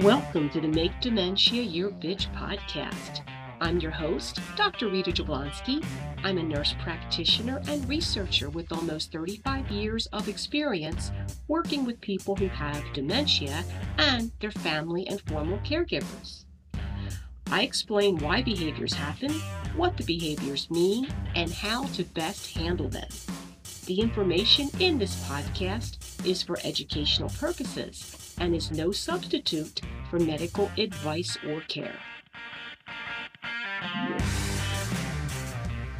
Welcome to the Make Dementia Your Bitch podcast. I'm your host, Dr. Rita Jablonski. I'm a nurse practitioner and researcher with almost 35 years of experience working with people who have dementia and their family and formal caregivers. I explain why behaviors happen, what the behaviors mean, and how to best handle them. The information in this podcast is for educational purposes and is no substitute for medical advice or care.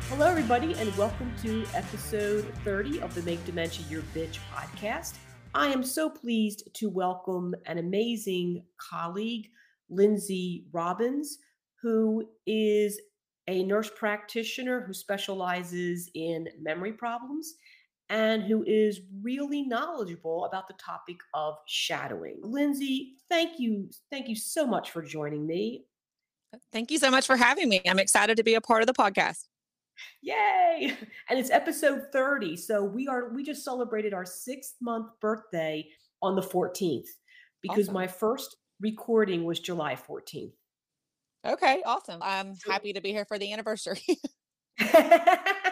Hello, everybody, and welcome to episode 30 of the Make Dementia Your Bitch podcast. I am so pleased to welcome an amazing colleague, Lindsay Robbins, who is a nurse practitioner who specializes in memory problems and who is really knowledgeable about the topic of shadowing. Lindsay, thank you. Thank you so much for joining me. Thank you so much for having me. I'm excited to be a part of the podcast. Yay! And it's episode 30. So we are we just celebrated our 6th month birthday on the 14th because awesome. my first recording was July 14th. Okay, awesome. I'm happy to be here for the anniversary.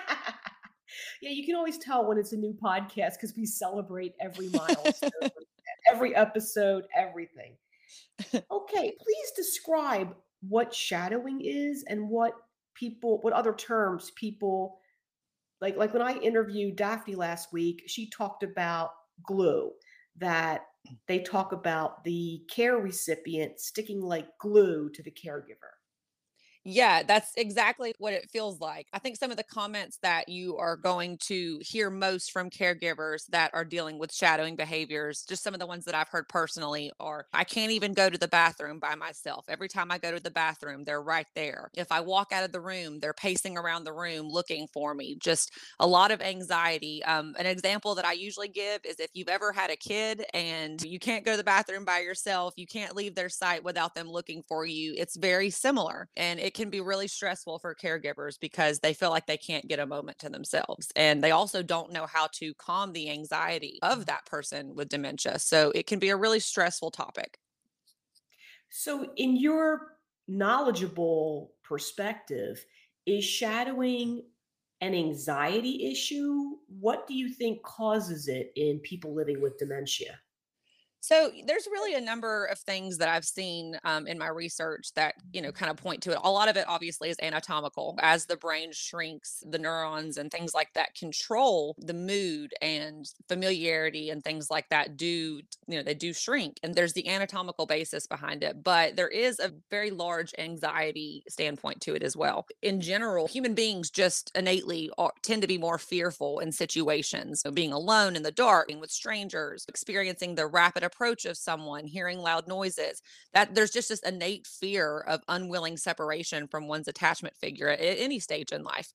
yeah, you can always tell when it's a new podcast because we celebrate every milestone, every episode, everything. Okay, please describe what shadowing is and what people, what other terms people like. Like when I interviewed Daphne last week, she talked about glue. That they talk about the care recipient sticking like glue to the caregiver. Yeah, that's exactly what it feels like. I think some of the comments that you are going to hear most from caregivers that are dealing with shadowing behaviors, just some of the ones that I've heard personally are I can't even go to the bathroom by myself. Every time I go to the bathroom, they're right there. If I walk out of the room, they're pacing around the room looking for me. Just a lot of anxiety. Um, an example that I usually give is if you've ever had a kid and you can't go to the bathroom by yourself, you can't leave their sight without them looking for you. It's very similar. And it can be really stressful for caregivers because they feel like they can't get a moment to themselves. And they also don't know how to calm the anxiety of mm. that person with dementia. So it can be a really stressful topic. So, in your knowledgeable perspective, is shadowing an anxiety issue? What do you think causes it in people living with dementia? So there's really a number of things that I've seen um, in my research that you know kind of point to it. A lot of it obviously is anatomical. As the brain shrinks, the neurons and things like that control the mood and familiarity and things like that. Do you know they do shrink, and there's the anatomical basis behind it. But there is a very large anxiety standpoint to it as well. In general, human beings just innately are, tend to be more fearful in situations, so being alone in the dark, being with strangers, experiencing the rapid approach of someone, hearing loud noises, that there's just this innate fear of unwilling separation from one's attachment figure at any stage in life.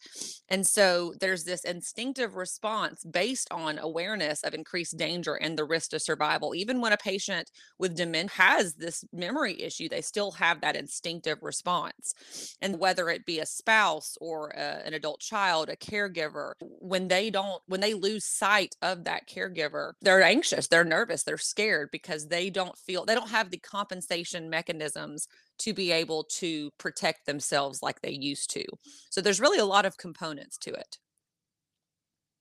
And so there's this instinctive response based on awareness of increased danger and the risk to survival. Even when a patient with dementia has this memory issue, they still have that instinctive response. And whether it be a spouse or a, an adult child, a caregiver, when they don't, when they lose sight of that caregiver, they're anxious, they're nervous, they're scared because they don't feel they don't have the compensation mechanisms to be able to protect themselves like they used to. So there's really a lot of components to it.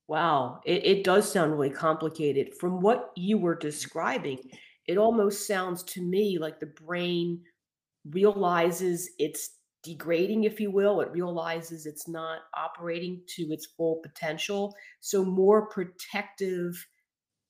Wow, it, it does sound really complicated. From what you were describing, it almost sounds to me like the brain realizes it's degrading, if you will. It realizes it's not operating to its full potential. So, more protective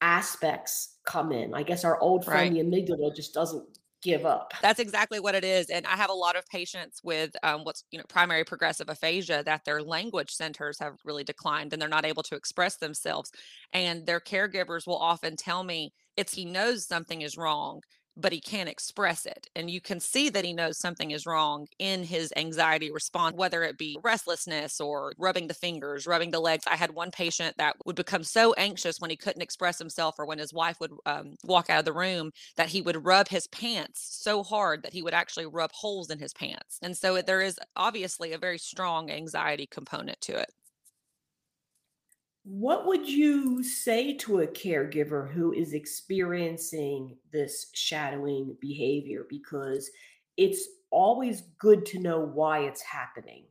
aspects come in. I guess our old friend, right. the amygdala, just doesn't give up. That's exactly what it is. And I have a lot of patients with um, what's you know primary progressive aphasia that their language centers have really declined and they're not able to express themselves. And their caregivers will often tell me it's he knows something is wrong but he can't express it. And you can see that he knows something is wrong in his anxiety response, whether it be restlessness or rubbing the fingers, rubbing the legs. I had one patient that would become so anxious when he couldn't express himself or when his wife would um, walk out of the room that he would rub his pants so hard that he would actually rub holes in his pants. And so there is obviously a very strong anxiety component to it. What would you say to a caregiver who is experiencing this shadowing behavior? Because it's always good to know why it's happening.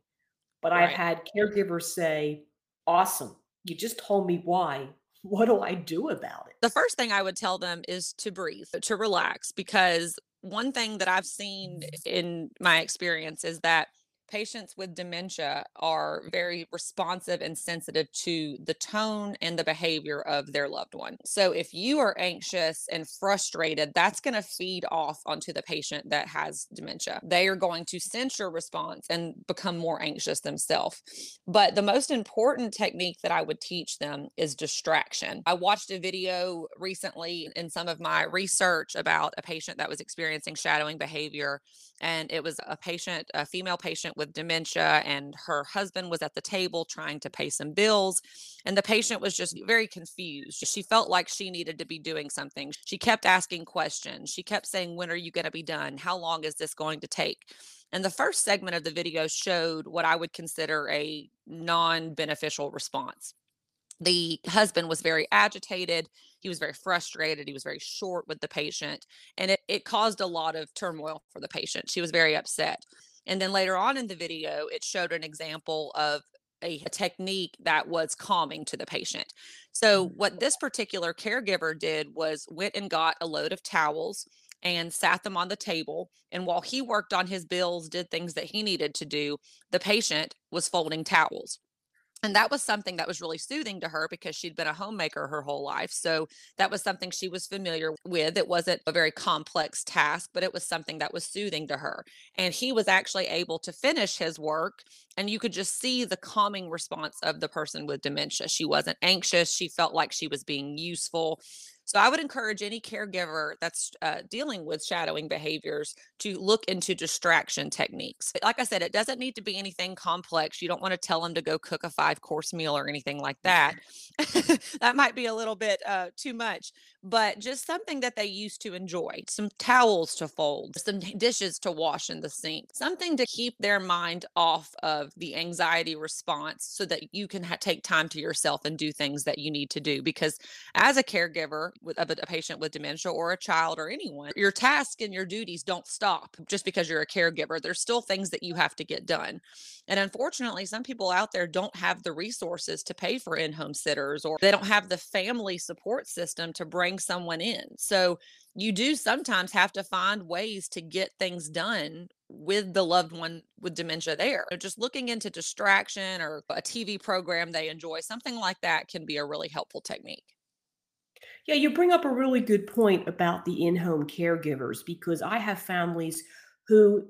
But I've had caregivers say, Awesome, you just told me why. What do I do about it? The first thing I would tell them is to breathe, to relax, because one thing that I've seen mm-hmm. in my experience is that patients with dementia are very responsive and sensitive to the tone and the behavior of their loved one. So if you are anxious and frustrated, that's going to feed off onto the patient that has dementia. They are going to sense your response and become more anxious themselves. But the most important technique that I would teach them is distraction. I watched a video recently in some of my research about a patient that was experiencing shadowing behavior. And it was a patient, a female patient with dementia, and her husband was at the table trying to pay some bills. And the patient was just very confused. She felt like she needed to be doing something. She kept asking questions. She kept saying, When are you going to be done? How long is this going to take? And the first segment of the video showed what I would consider a non beneficial response. The husband was very agitated. He was very frustrated. He was very short with the patient. And it, it caused a lot of turmoil for the patient. She was very upset. And then later on in the video, it showed an example of a, a technique that was calming to the patient. So, mm. what this particular caregiver did was went and got a load of towels and sat them on the table. And while he worked on his bills, did things that he needed to do, the patient was folding towels. And that was something that was really soothing to her because she'd been a homemaker her whole life. So that was something she was familiar with. It wasn't a very complex task, but it was something that was soothing to her. And he was actually able to finish his work. And you could just see the calming response of the person with dementia. She wasn't anxious. She felt like she was being useful. So I would encourage any caregiver that's uh, dealing with shadowing behaviors to look into distraction techniques. Like I said, it doesn't need to be anything complex. You don't want to tell them to go cook a five course meal or anything like that. that might be a little bit uh, too much, but just something that they used to enjoy some towels to fold, some dishes to wash in the sink, something to keep their mind off of the anxiety response so that you can ha- take time to yourself and do things that you need to do. Because as a caregiver with of a, a patient with dementia or a child or anyone, your tasks and your duties don't stop just because you're a caregiver. There's still things that you have to get done. And unfortunately, some people out there don't have the resources to pay for in home sitters or they don't have the family support system to bring someone in. So you do sometimes have to find ways to get things done with the loved one with dementia there. Just looking into distraction or a TV program they enjoy, something like that can be a really helpful technique. Yeah, you bring up a really good point about the in home caregivers because I have families who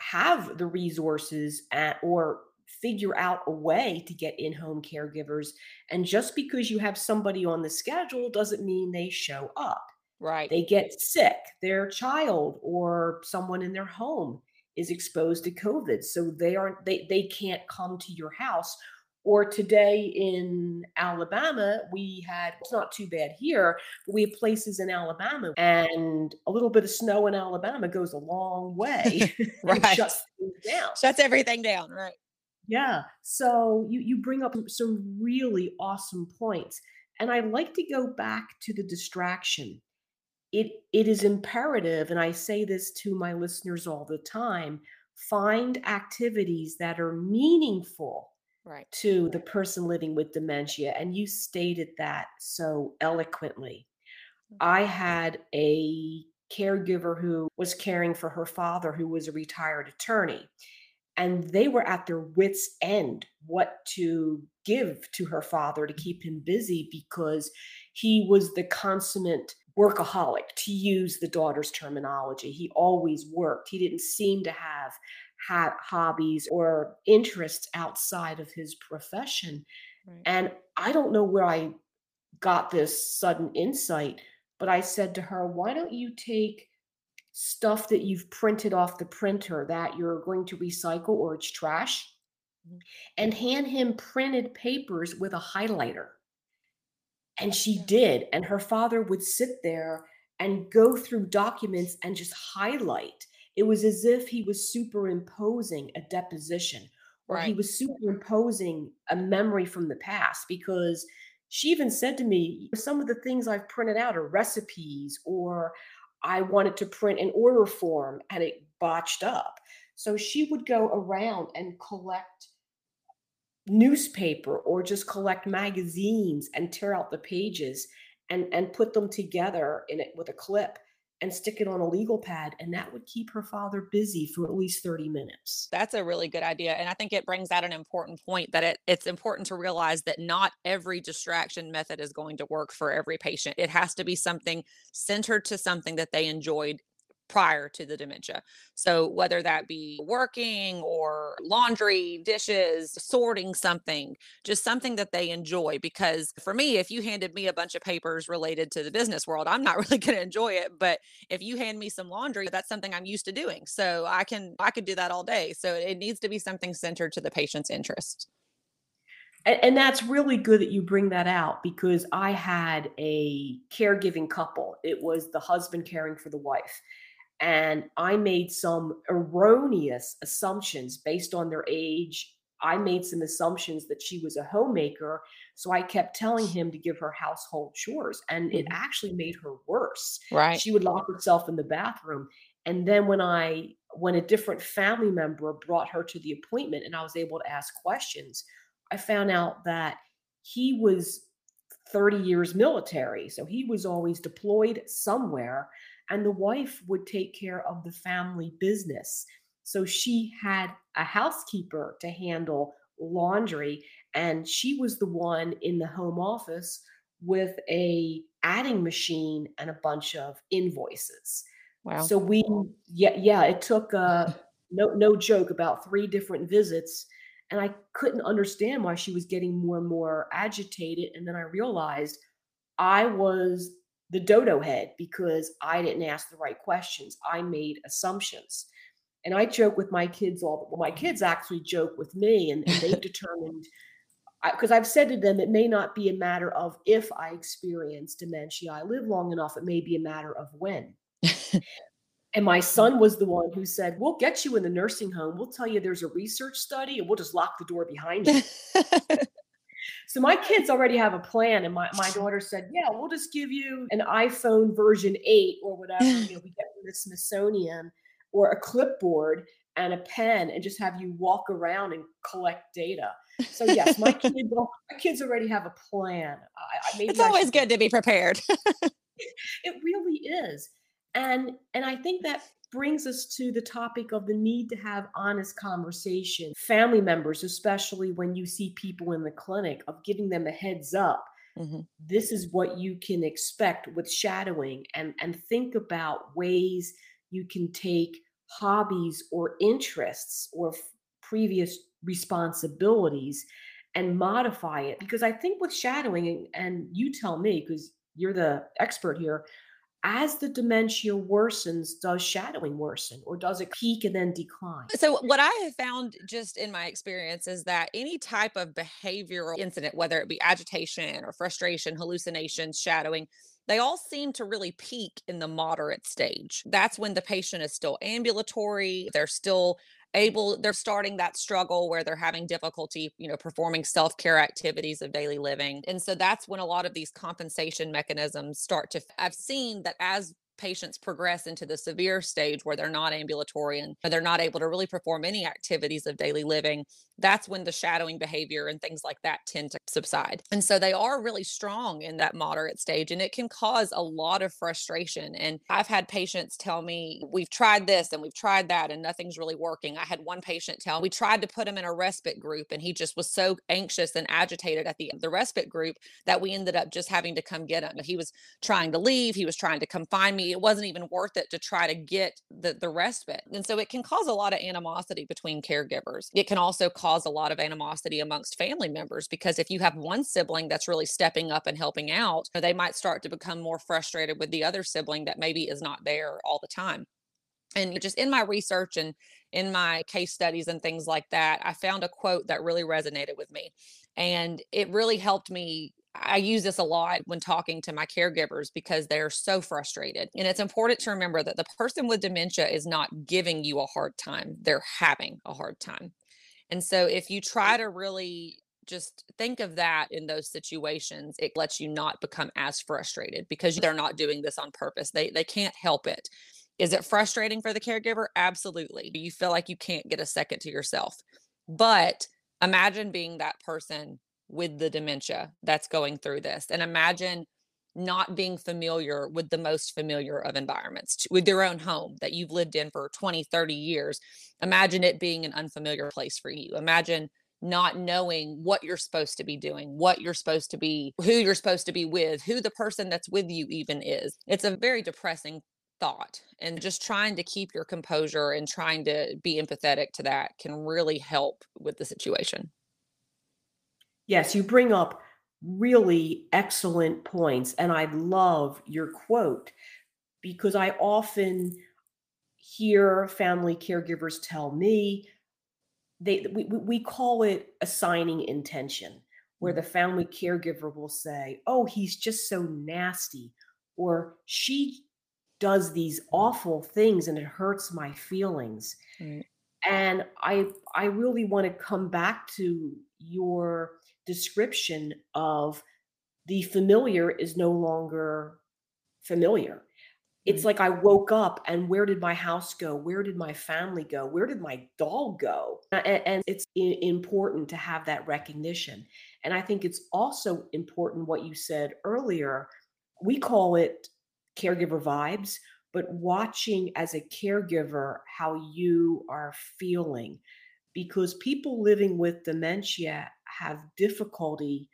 have the resources at, or figure out a way to get in home caregivers. And just because you have somebody on the schedule doesn't mean they show up. Right. They get sick, their child or someone in their home is exposed to COVID. So they aren't they, they can't come to your house. Or today in Alabama, we had it's not too bad here, but we have places in Alabama and a little bit of snow in Alabama goes a long way right. shuts down. Shuts everything down. Right. Yeah. So you you bring up some really awesome points. And I like to go back to the distraction. It it is imperative, and I say this to my listeners all the time, find activities that are meaningful Right. to the person living with dementia. And you stated that so eloquently. Mm-hmm. I had a caregiver who was caring for her father, who was a retired attorney and they were at their wits end what to give to her father to keep him busy because he was the consummate workaholic to use the daughter's terminology. He always worked. He didn't seem to have had hobbies or interests outside of his profession. Right. and i don't know where i got this sudden insight but i said to her why don't you take stuff that you've printed off the printer that you're going to recycle or it's trash Mhm. and hand him printed papers with a highlighter. And she did. And her father would sit there and go through documents and just highlight. It was as if he was superimposing a deposition or right. he was superimposing a memory from the past because she even said to me, some of the things I've printed out are recipes, or I wanted to print an order form and it botched up. So she would go around and collect newspaper or just collect magazines and tear out the pages and, and put them together in it with a clip and stick it on a legal pad and that would keep her father busy for at least 30 minutes. That's a really good idea and i think it brings out an important point that it, it's important to realize that not every distraction method is going to work for every patient. It has to be something centered to something that they enjoyed prior to the dementia. So, whether that be working or laundry, dishes, sorting something, just something that they enjoy. Because for me, if you handed me a bunch of papers related to the business world, I'm not really going to enjoy it. But if you hand me some laundry, that's something I'm used to doing. So, I can, I could do that all day. So, it needs to be something centered to the patient's interest. And, and, that's really good that you bring that out because I had a caregiving couple. It was the husband caring for the wife and I made some erroneous assumptions based on their age. I made some assumptions that she was a homemaker. So I kept telling him to give her household chores, and it mm-hmm. actually made her worse. Right. She would lock herself in the bathroom. And then when I, when a different family member brought her to the appointment and I was able to ask questions, I found out that he was 30 years military. So he was always deployed somewhere and the wife would take care of the family business. So she had a housekeeper to handle laundry and she was the one in the home office with a adding machine and a bunch of invoices. Wow. So we yeah yeah it took uh no no joke about three different visits and I couldn't understand why she was getting more and more agitated and then I realized I was the dodo head because I didn't ask the right questions. I made assumptions. And I joke with my kids all well, my kids actually joke with me and, and they've determined because I've said to them it may not be a matter of if I experience dementia. I live long enough, it may be a matter of when. and my son was the one who said, We'll get you in the nursing home. We'll tell you there's a research study and we'll just lock the door behind you. So my kids already have a plan, and my, my daughter said, "Yeah, we'll just give you an iPhone version eight or whatever you know we get from the Smithsonian, or a clipboard and a pen, and just have you walk around and collect data." So yes, my kids my kids already have a plan. I, it's always good to be prepared. it really is, and and I think that brings us to the topic of the need to have honest conversation. Family members, especially when you see people in the clinic, of giving them a heads up. Mm-hmm. This is what you can expect with shadowing, and, and think about ways you can take hobbies or interests or f- previous responsibilities and modify it. Because I think with shadowing, and, and you tell me, because you're the expert here, as the dementia worsens, does shadowing worsen or does it peak and then decline? So, what I have found just in my experience is that any type of behavioral incident, whether it be agitation or frustration, hallucinations, shadowing, they all seem to really peak in the moderate stage. That's when the patient is still ambulatory, they're still able they're starting that struggle where they're having difficulty you know performing self-care activities of daily living. And so that's when a lot of these compensation mechanisms start to i've seen that as patients progress into the severe stage where they're not ambulatory and they're not able to really perform any activities of daily living, that's when the shadowing behavior and things like that tend to subside. And so they are really strong in that moderate stage and it can cause a lot of frustration. And I've had patients tell me, we've tried this and we've tried that and nothing's really working. I had one patient tell we tried to put him in a respite group and he just was so anxious and agitated at the, the respite group that we ended up just having to come get him. He was trying to leave, he was trying to come find me it wasn't even worth it to try to get the, the respite. And so it can cause a lot of animosity between caregivers. It can also cause a lot of animosity amongst family members because if you have one sibling that's really stepping up and helping out, they might start to become more frustrated with the other sibling that maybe is not there all the time. And just in my research and in my case studies and things like that, I found a quote that really resonated with me. And it really helped me I use this a lot when talking to my caregivers because they're so frustrated. And it's important to remember that the person with dementia is not giving you a hard time, they're having a hard time. And so if you try to really just think of that in those situations, it lets you not become as frustrated because they're not doing this on purpose. They they can't help it. Is it frustrating for the caregiver? Absolutely. Do you feel like you can't get a second to yourself. But imagine being that person with the dementia that's going through this and imagine not being familiar with the most familiar of environments with your own home that you've lived in for 20 30 years. Imagine it being an unfamiliar place for you. Imagine not knowing what you're supposed to be doing what you're supposed to be who you're supposed to be with who the person that's with you even is. It's a very depressing thought and just trying to keep your composure and trying to be empathetic to that can really help with the situation yes you bring up really excellent points. And I love your quote because I often hear family caregivers tell me they we, we call it assigning intention where the mm-hmm. family caregiver will say oh he's just so nasty or she does these awful things and it hurts my feelings right. And i i really want to come back to your description of the familiar is no longer familiar. It's mm-hmm. like I woke up and where did my house go? Where did my family go? Where did my dog go? And, and it's important to have that recognition. And I think it's also important what you said earlier. We call it caregiver vibes, but watching as a caregiver how you are feeling because people living with dementia have difficulty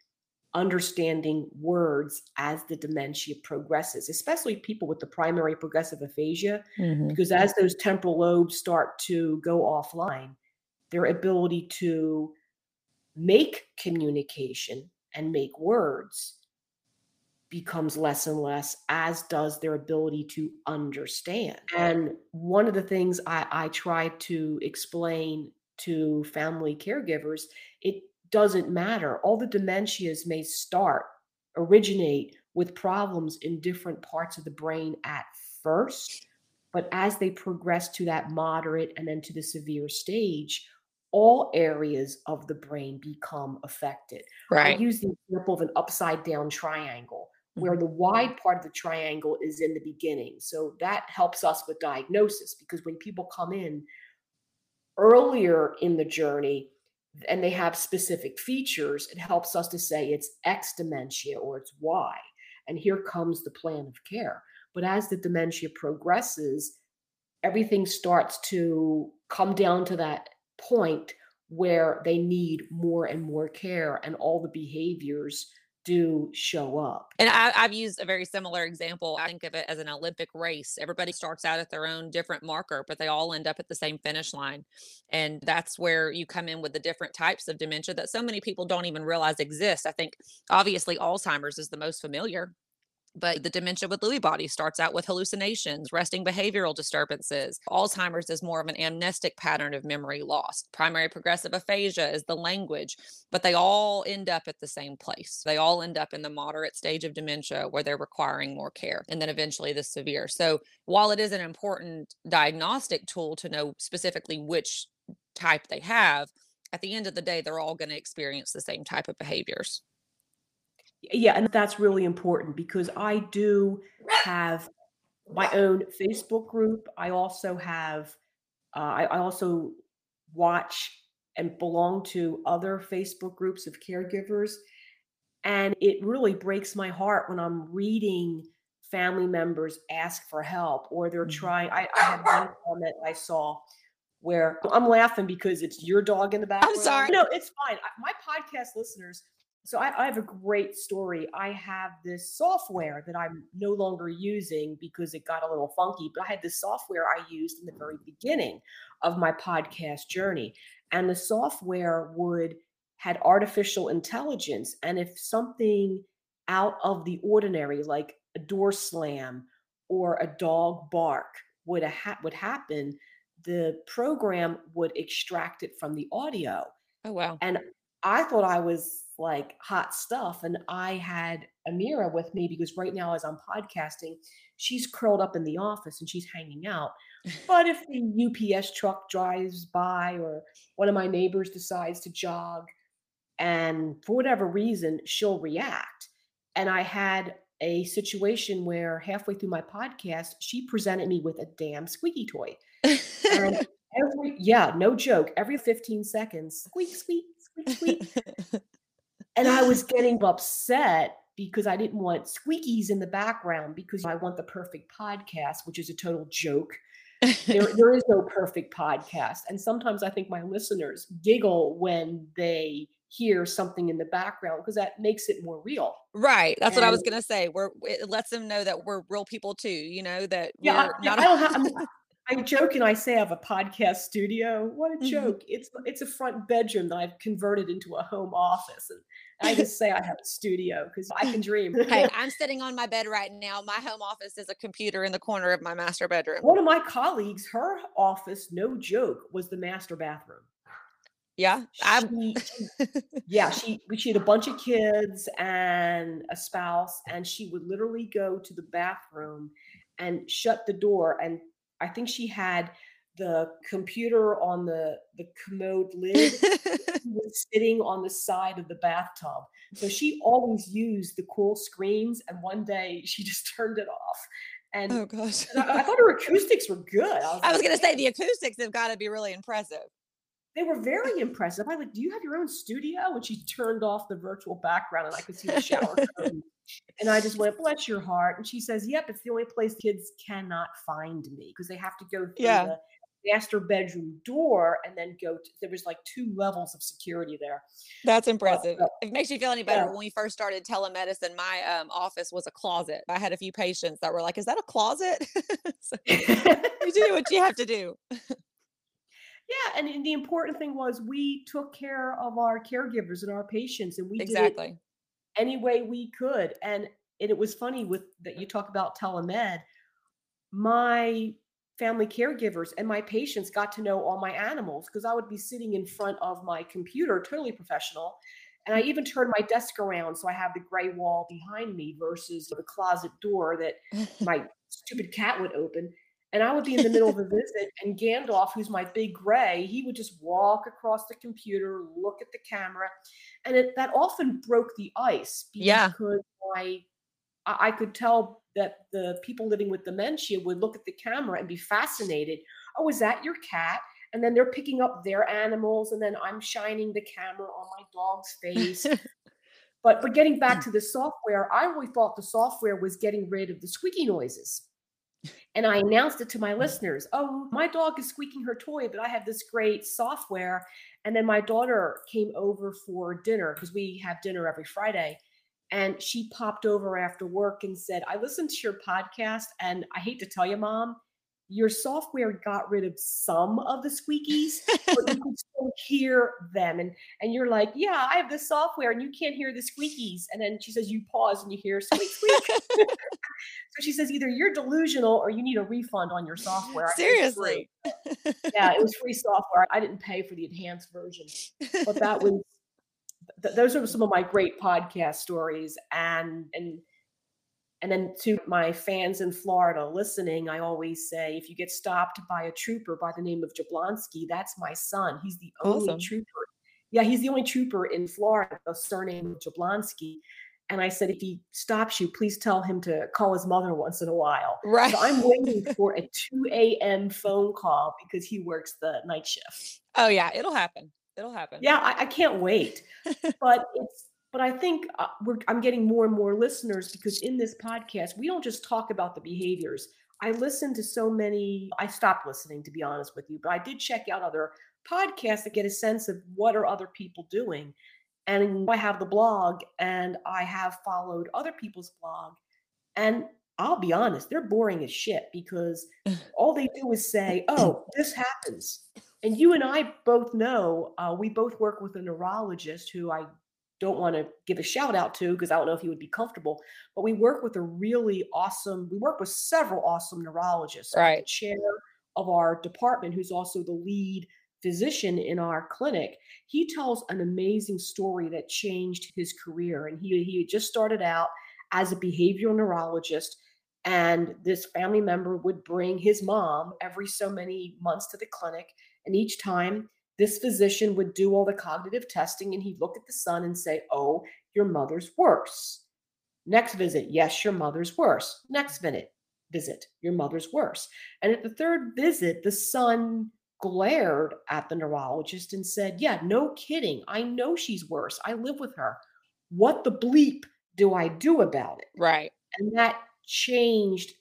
understanding words as the dementia progresses, especially people with the primary progressive aphasia, mm-hmm. because as those temporal lobes start to go offline, their ability to make communication and make words becomes less and less, as does their ability to understand. And one of the things I, I try to explain to family caregivers, it doesn't matter. All the dementias may start, originate with problems in different parts of the brain at first, but as they progress to that moderate and then to the severe stage, all areas of the brain become affected. Right. I use the example of an upside down triangle where mm-hmm. the wide part of the triangle is in the beginning. So that helps us with diagnosis because when people come in earlier in the journey and they have specific features, it helps us to say it's X dementia or it's Y. And here comes the plan of care. But as the dementia progresses, everything starts to come down to that point where they need more and more care, and all the behaviors do show up. And I, have used a very similar example. I think of it as an Olympic race. Everybody starts out at their own different marker, but they all end up at the same finish line. And that's where you come in with the different types of dementia that so many people don't even realize exist. I think obviously Alzheimer's is the most familiar but the dementia with Lewy body starts out with hallucinations, resting behavioral disturbances. Alzheimer's is more of an amnestic pattern of memory loss. Primary progressive aphasia is the language, but they all end up at the same place. They all end up in the moderate stage of dementia where they're requiring more care and then eventually the severe. So while it is an important diagnostic tool to know specifically which type they have, at the end of the day, they're all going to experience the same type of behaviors. Yeah, and that's really important because I do have my own Facebook group. I also have, uh, I, I also watch and belong to other Facebook groups of caregivers. And it really breaks my heart when I'm reading family members ask for help or they're mm-hmm. trying. I, I had one comment I saw where I'm laughing because it's your dog in the background. I'm sorry. No, it's fine. My podcast listeners so I, I, have a great story. I have this software that I'm no longer using because it got a little funky, but I had this software I used in the very beginning of my podcast journey. And the software would had artificial intelligence. And if something out of the ordinary, like a door slam or a dog bark would, ha- would happen, the program would extract it from the audio. Oh wow. And I thought I was like hot stuff. And I had Amira with me because right now, as I'm podcasting, she's curled up in the office and she's hanging out. But if the UPS truck drives by or one of my neighbors decides to jog, and for whatever reason, she'll react. And I had a situation where halfway through my podcast, she presented me with a damn squeaky toy. Every, yeah, no joke, every 15 seconds, squeak, squeak, squeak, squeak. and I was getting upset because I didn't want squeakies in the background because I want the perfect podcast, which is a total joke. there, there is no perfect podcast. And sometimes I think my listeners giggle when they hear something in the background because that makes it more real. Right. That's and, what I was going to say. We're, it lets them know that we're real people too, you know, that yeah, I, not I don't have, I joke and I say I have a podcast studio. What a mm-hmm. joke. Mm-hmm. It's it's a front bedroom that I've converted into a home office. And I just say I have a studio because I can dream. hey, I'm sitting on my bed right now. My home office is a computer in the corner of my master bedroom. One of my colleagues, her office, no joke, was the master bathroom. Yeah. She, yeah, she she had a bunch of kids and a spouse, and she would literally go to the bathroom and shut the door. And I think she had the computer on the the commode lid was sitting on the side of the bathtub. So she always used the cool screens. And one day she just turned it off. And oh gosh, I, I, thought her acoustics were good. I was, I was like, gonna say the acoustics have got to be really impressive they were very impressive. I like, do you have your own studio? And she turned off the virtual background and I could see the shower And I just went, bless your heart. And she says, Yep, it's the only place kids cannot find me because they have to go through yeah. the master bedroom door and then go to, there was like two levels of security there. That's impressive. Uh, if it makes you feel any better, yeah. when we first started telemedicine, my um, office was a closet. I had a few patients that were like, Is that a closet? so, you do what you have to do. Yeah, and, and the important thing was we took care of our caregivers and our patients, and we exactly did it any way we could. And, and it was funny with that you talk about telemed. My family caregivers and my patients got to know all my animals because I would be sitting in front of my computer, totally professional. And I even turned my desk around so I have the gray wall behind me versus the closet door that my stupid cat would open. And I would be in the middle of a visit, and Gandalf, who's my big gray, he would just walk across the computer, look at the camera, and it, that often broke the ice because yeah. I, I could tell that the people living with dementia would look at the camera and be fascinated. Oh, is that your cat? And then they're picking up their animals, and then I'm shining the camera on my dog's face. but but getting back to hmm. the software, I always thought the software was getting rid of the squeaky noises. And I announced it to my hmm. listeners. Oh, my dog is squeaking her toy, but I have this great software. And then my daughter came over for dinner because we have dinner every Friday. And she popped over after work and said, I listened to your podcast. And I hate to tell you, mom, your software got rid of some of the squeakies, but you can still hear them. And and you're like, yeah, I have this software and you can't hear the squeakies. And then she says you pause and you hear squeak squeak. so she says either you're delusional or you need a refund on your software. Seriously. yeah, it was free software. I didn't pay for the enhanced version. But that was th- those are some of my great podcast stories and and and then to my fans in Florida listening, I always say if you get stopped by a trooper by the name of Jablonski, that's my son. He's the only awesome. trooper. Yeah, he's the only trooper in Florida, the surname Jablonski. And I said, if he stops you, please tell him to call his mother once in a while. Right. So I'm waiting for a 2 a.m. phone call because he works the night shift. Oh, yeah, it'll happen. It'll happen. Yeah, I, I can't wait. but it's but I think uh, I'm getting more and more listeners because in this podcast, we don't just talk about the behaviors. I listen to so many, I stopped listening to be honest with you, but I did check out other podcasts to get a sense of what are other people doing. And I have the blog and I have followed other people's blog. And I'll be honest, they're boring as shit because all they do is say, oh, this happens. And you and I both know, uh, we both work with a neurologist who I don't want to give a shout out to because I don't know if he would be comfortable. But we work with a really awesome, we work with several awesome neurologists. Right. The chair of our department, who's also the lead physician in our clinic, he tells an amazing story that changed his career. And he he just started out as a behavioral neurologist. And this family member would bring his mom every so many months to the clinic. And each time, this physician would do all the cognitive testing and he'd look at the son and say, Oh, your mother's worse. Next visit, yes, your mother's worse. Next visit, visit, your mother's worse. And at the third visit, the son glared at the neurologist and said, Yeah, no kidding. I know she's worse. I live with her. What the bleep do I do about it? Right. And that changed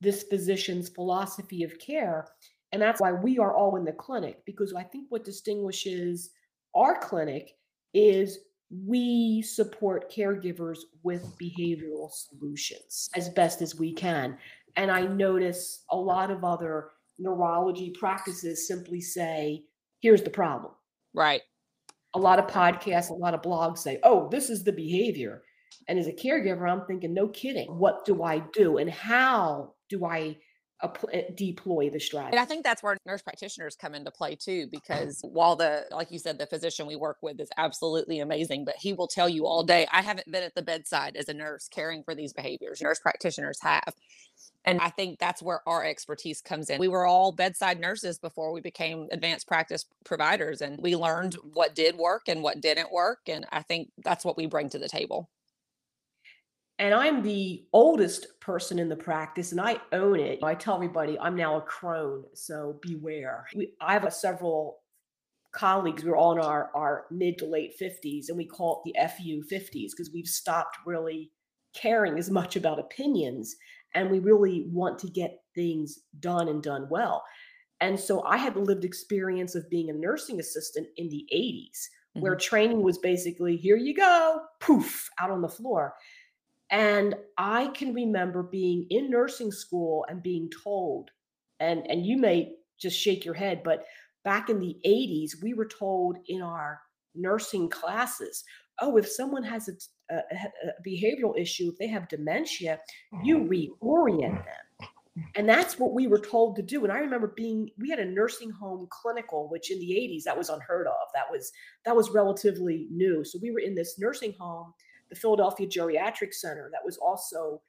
this physician's philosophy of care. And that's why we are all in the clinic, because I think what distinguishes our clinic is we support caregivers with behavioral solutions as best as we can. And I notice a lot of other neurology practices simply say, here's the problem. Right. A lot of podcasts, a lot of blogs say, oh, this is the behavior. And as a caregiver, I'm thinking, no kidding. What do I do? And how do I Eh, deploy the strategy. And I think that's where nurse practitioners come into play too, because while the, like you said, the physician we work with is absolutely amazing, but he will tell you all day, I haven't been at the bedside as a nurse caring for these behaviors. Nurse practitioners have. And I think that's where our expertise comes in. We were all bedside nurses before we became advanced practice providers, and we learned what did work and what didn't work. And I think that's what we bring to the table and I'm the oldest person in the practice and I own it. I tell everybody I'm now a crone, so beware. We, I have a, several colleagues, we're all in our, our mid to late 50s, and we call it the FU 50s because we've stopped really caring as much about opinions and we really want to get things done and done well. And so I had the lived experience of being a nursing assistant in the 80s, mm-hmm. where training was basically here you go, poof, out on the floor. And I can remember being in nursing school and being told, and, and you may just shake your head, but back in the 80s, we were told in our nursing classes, oh, if someone has a, a, a behavioral issue, if they have dementia, you mm-hmm. reorient them. And that's what we were told to do. And I remember being, we had a nursing home clinical, which in the 80s that was unheard of. That was that was relatively new. So we were in this nursing home the Philadelphia Geriatric Center that was also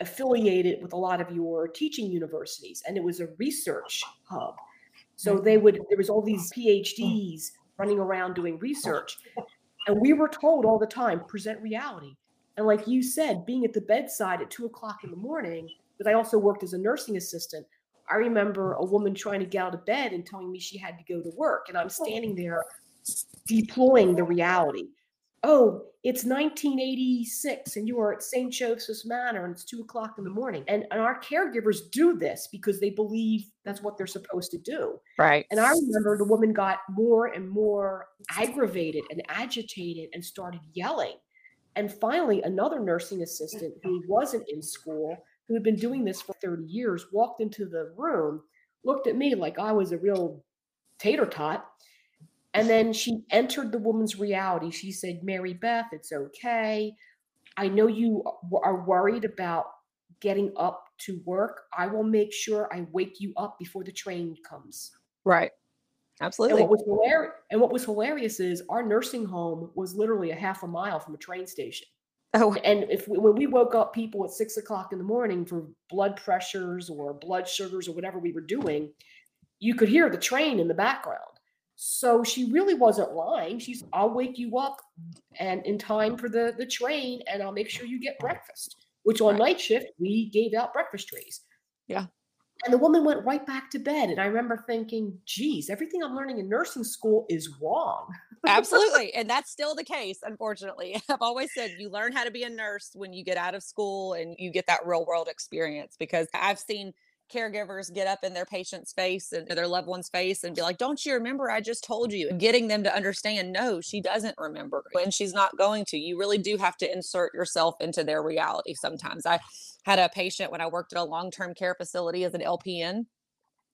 affiliated with a lot of your teaching universities, and it was a research hub. So they would there was all these PhDs running around doing research, and we were told all the time present reality. And like you said, being at the bedside at two o'clock in the morning, because I also worked as a nursing assistant. I remember a woman trying to get out of bed and telling me she had to go to work, and I'm standing there deploying the reality oh, it's 1986 and you are at St. Joseph's Manor and it's two o'clock in the morning. And, and our caregivers do this because they believe that's what they're supposed to do. Right. And I remember the woman got more and more aggravated and agitated and started yelling. And finally, another nursing assistant who wasn't in school, who had been doing this for 30 years, walked into the room, looked at me like I was a real tater tot and then she entered the woman's reality. She said, Mary Beth, it's okay. I know you are worried about getting up to work. I will make sure I wake you up before the train comes. Right. Absolutely. And what was hilarious, and what was hilarious is our nursing home was literally a half a mile from a train station. Oh, and if we, when we woke up people at six o'clock in the morning for blood pressures or blood sugars or whatever we were doing, you could hear the train in the background. So she really wasn't lying. She's, I'll wake you up and in time for the, the train and I'll make sure you get breakfast, which on night shift, we gave out breakfast trays. Yeah. And the woman went right back to bed. And I remember thinking, geez, everything I'm learning in nursing school is wrong. Absolutely. And that's still the case, unfortunately. I've always said you learn how to be a nurse when you get out of school and you get that real world experience because I've seen caregivers get up in their patient's face and their loved one's face and be like, Don't you remember? I just told you. Getting them to understand, no, she doesn't remember and she's not going to. You really do have to insert yourself into their reality sometimes. I had a patient when I worked at a long term care facility as an LPN.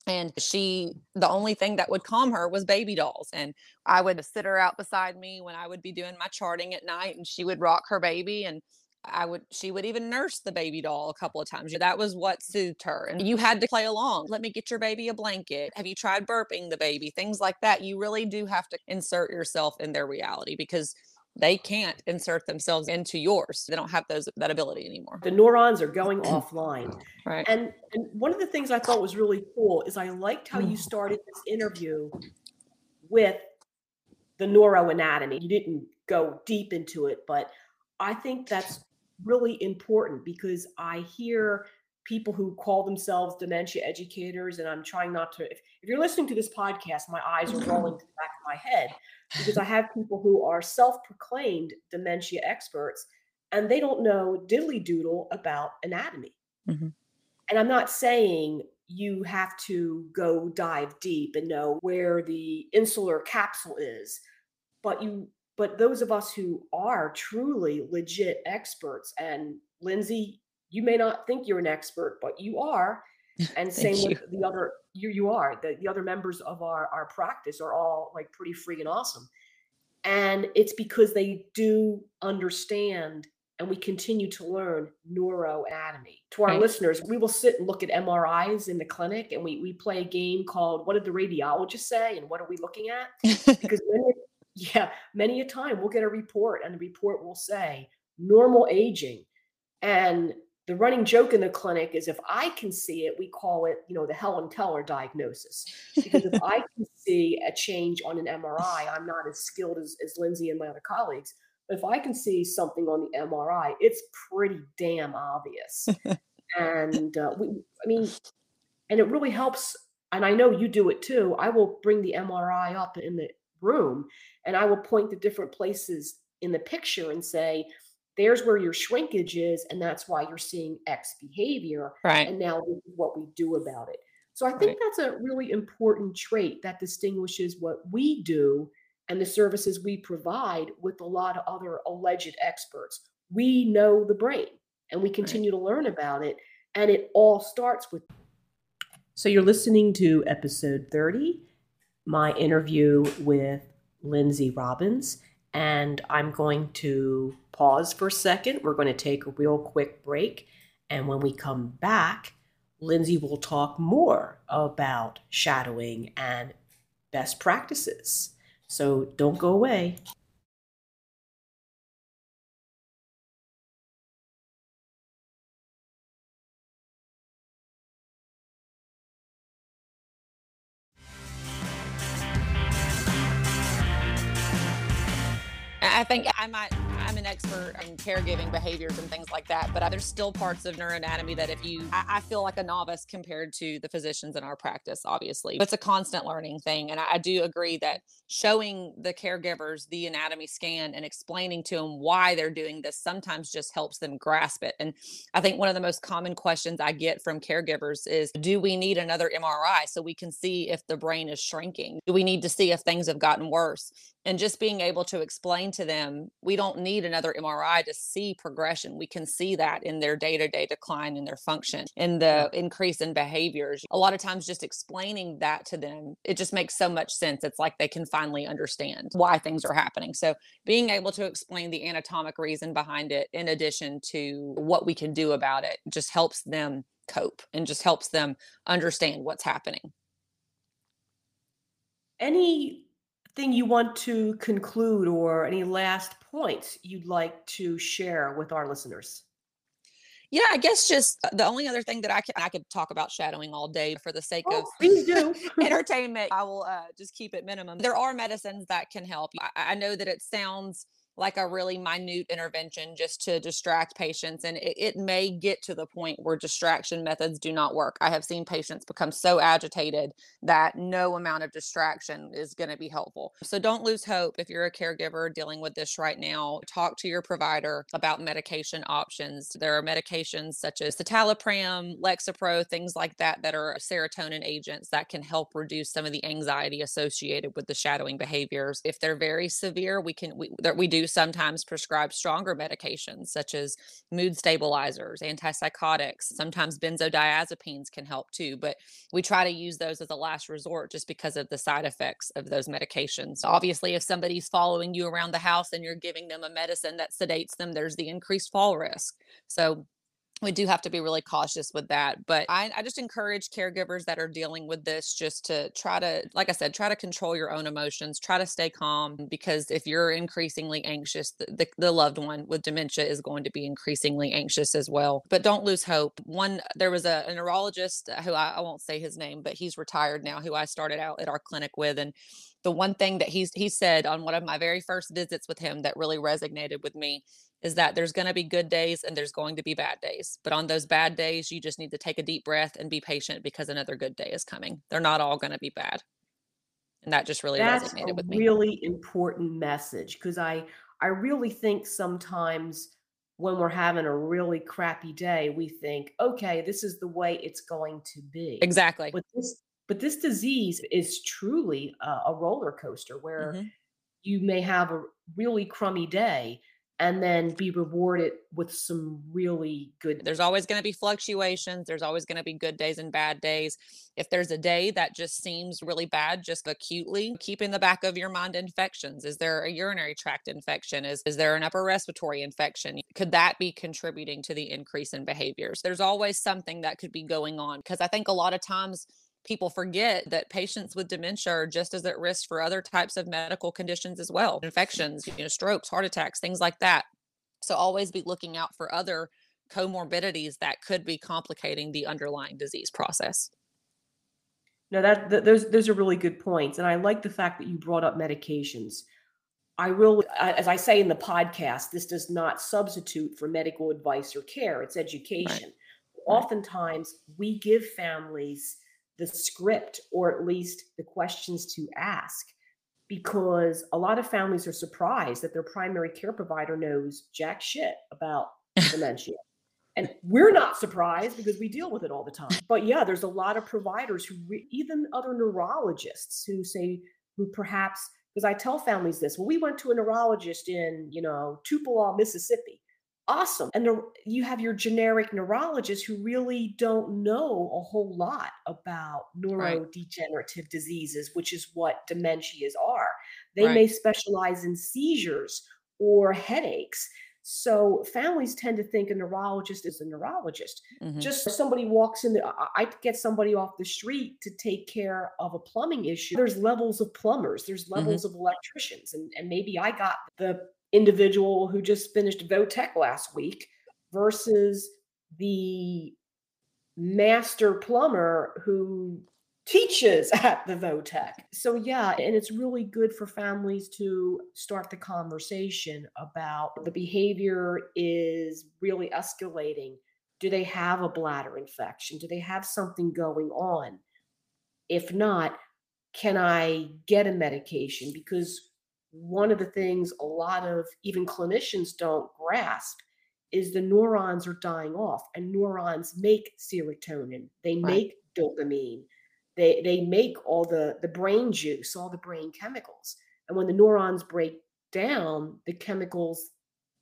And she, the only thing that would calm her was baby dolls. And I would sit her out beside me when I would be doing my charting at night, and she would rock her baby. And I would she would even nurse the baby doll a couple of times. That was what soothed her. And you had to play along. Let me get your baby a blanket. Have you tried burping the baby? Things like that. You really do have to insert yourself in their reality because they can't insert themselves into yours. They don't have those that ability anymore. The neurons are going offline. Right. And and one of the things I thought was really cool is I liked how mm. you started this interview with the neuroanatomy. You didn't go deep into it, but I think that's really important because I hear people who call themselves dementia educators, and I'm trying not to. If, if you're listening to this podcast, my eyes are rolling to the back of my head because I have people who are self proclaimed dementia experts and they don't know diddly doodle about anatomy. Mm-hmm. And I'm not saying you have to go dive deep and know where the insular capsule is, but you but those of us who are truly legit experts and Lindsay, you may not think you're an expert, but you are. And same you. with the other you you are. The, the other members of our, our practice are all like pretty freaking awesome. And it's because they do understand and we continue to learn neuroanatomy. To our Right. listeners, we will sit and look at MRIs in the clinic and we, we play a game called What Did the Radiologist Say? and What are we looking at? Because many, yeah, many a time we'll get a report and the report will say normal aging. And the running joke in the clinic is if I can see it, we call it, you know, the Helen Keller diagnosis. Because if I can see a change on an MRI, I'm not as skilled as, as Lindsay and my other colleagues. But if I can see something on the MRI, it's pretty damn obvious. and uh, we, I mean, and it really helps. And I know you do it too. I will bring the MRI up in the room and I will point to different places in the picture and say, there's where your shrinkage is, and that's why you're seeing X behavior. right. And now what we do about it. So I think Right. that's a really important trait that distinguishes what we do and the services we provide with a lot of other alleged experts. We know the brain and we continue to learn about it, and it all starts with. So you're listening to episode 30, my interview with Lindsay Robbins. And I'm going to pause for a second. We're going to take a real quick break. And when we come back, Lindsay will talk more about shadowing and best practices. So don't go away. Think I might. I'm an expert in caregiving behaviors and things like that, but there's still parts of neuroanatomy that if you, I, I feel like a novice compared to the physicians in our practice. Obviously, it's a constant learning thing, and I, I do agree that showing the caregivers the anatomy scan and explaining to them why they're doing this sometimes just helps them grasp it. And I think one of the most common questions I get from caregivers is, "Do we need another MRI so we can see if the brain is shrinking? Do we need to see if things have gotten worse?" And just being able to explain to them we don't need another MRI to see progression. We can see that in their day to day decline in their function, in the increase in behaviors. A lot of times, just explaining that to them, it just makes so much sense. It's like they can finally understand why things are happening. So, being able to explain the anatomic reason behind it, in addition to what we can do about it, just helps them cope and just helps them understand what's happening. Anything you want to conclude or any last points you'd like to share with our listeners? Yeah, I guess just uh, the only other thing that I can I could talk about shadowing all day for the sake Oh, of please do. entertainment. I will uh, just keep it minimum. There are medicines that can help. I, I know that it sounds like a really minute intervention just to distract patients, and it, it may get to the point where distraction methods do not work. I have seen patients become so agitated that no amount of distraction is going to be helpful. So don't lose hope if you're a caregiver dealing with this right now. Talk to your provider about medication options. There are medications such as citalopram, Lexapro, things like that that are serotonin agents that can help reduce some of the anxiety associated with the shadowing behaviors. If they're very severe, we can we we do sometimes prescribe stronger medications such as mood stabilizers, antipsychotics. Sometimes benzodiazepines can help too, but we try to use those as a last resort just because of the side effects of those medications. Obviously, if somebody's following you around the house and you're giving them a medicine that sedates them, there's the increased fall risk. So we do have to be really cautious with that. But I, I, just encourage caregivers that are dealing with this just to try to, like I said, try to control your own emotions, try to stay calm because if you're increasingly anxious, the, the, the loved one with dementia is going to be increasingly anxious as well. But don't lose hope. One, there was a, a neurologist who I, I won't say his name, but he's retired now, who I started out at our clinic with. And the one thing that he's he said on one of my very first visits with him that really resonated with me is that there's going to be good days and there's going to be bad days. But on those bad days, you just need to take a deep breath and be patient because another good day is coming. They're not all going to be bad. And that just really That's resonated with me. Really important message because I I really think sometimes when we're having a really crappy day, we think, okay, this is the way it's going to be. Exactly. But this but this disease is truly a, a roller coaster where mm-hmm. you may have a really crummy day and then be rewarded with some really good there's always going to be fluctuations there's always going to be good days and bad days if there's a day that just seems really bad just acutely keep in the back of your mind infections is there a urinary tract infection is is there an upper respiratory infection could that be contributing to the increase in behaviors there's always something that could be going on because i think a lot of times people forget that patients with dementia are just as at risk for other types of medical conditions as well infections you know strokes heart attacks things like that so always be looking out for other comorbidities that could be complicating the underlying disease process no that, that those those are really good points and i like the fact that you brought up medications I will, as I say in the podcast, this does not substitute for medical advice or care. It's education. Right. Oftentimes, we give families the script or at least the questions to ask because a lot of families are surprised that their primary care provider knows jack shit about dementia. And we're not surprised because we deal with it all the time. But yeah, there's a lot of providers who, re- even other neurologists who say, who perhaps, because I tell families this, well, we went to a neurologist in, you know, Tupelo, Mississippi awesome. And you have your generic neurologists who really don't know a whole lot about neurodegenerative right. diseases, which is what dementias are. They right. may specialize in seizures or headaches. So families tend to think a neurologist is a neurologist. Mm-hmm. Just somebody walks in, the, I get somebody off the street to take care of a plumbing issue. There's levels of plumbers, there's mm-hmm. levels mm-hmm. of electricians, and, and maybe I got the individual who just finished Votech last week versus the master plumber who teaches at the Votech. So yeah, and it's really good for families to start the conversation about the behavior is really escalating. Do they have a bladder infection? Do they have something going on? If not, can I get a medication? Because one of the things a lot of even clinicians don't grasp is the neurons are dying off and neurons make serotonin they right. make dopamine they they make all the the brain juice all the brain chemicals and when the neurons break down the chemicals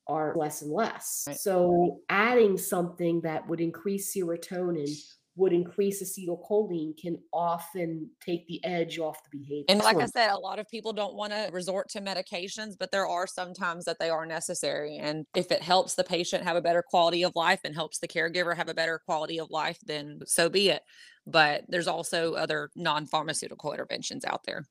are less and less right. so adding something that would increase serotonin would increase acetylcholine can often take the edge off the behavior. And like I said, a lot of people don't want to resort to medications, but there are sometimes that they are necessary. And if it helps the patient have a better quality of life and helps the caregiver have a better quality of life, then so be it. But there's also other non pharmaceutical interventions out there.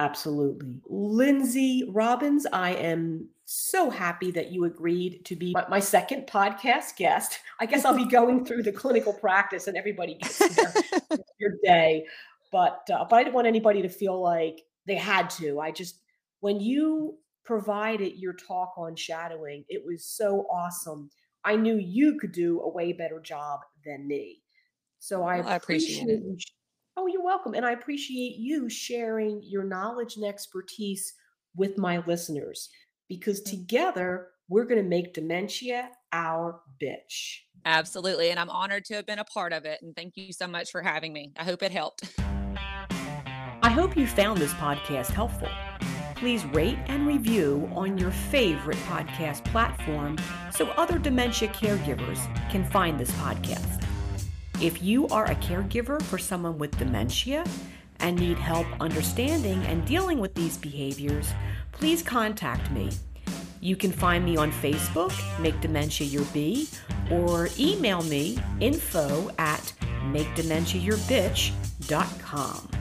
Absolutely. Lindsay Robbins, I am so happy that you agreed to be my second podcast guest. I guess I'll be going through the clinical practice and everybody gets their, your day. But uh, but I didn't want anybody to feel like they had to. I just when you provided your talk on shadowing, it was so awesome. I knew you could do a way better job than me. So I, well, I appreciate, appreciate it. Oh, you're welcome. And I appreciate you sharing your knowledge and expertise with my listeners because together we're going to make dementia our bitch. Absolutely. And I'm honored to have been a part of it. And thank you so much for having me. I hope it helped. I hope you found this podcast helpful. Please rate and review on your favorite podcast platform so other dementia caregivers can find this podcast. If you are a caregiver for someone with dementia and need help understanding and dealing with these behaviors, please contact me. You can find me on Facebook, Make Dementia Your B, or email me info at makedementiayourbitch.com.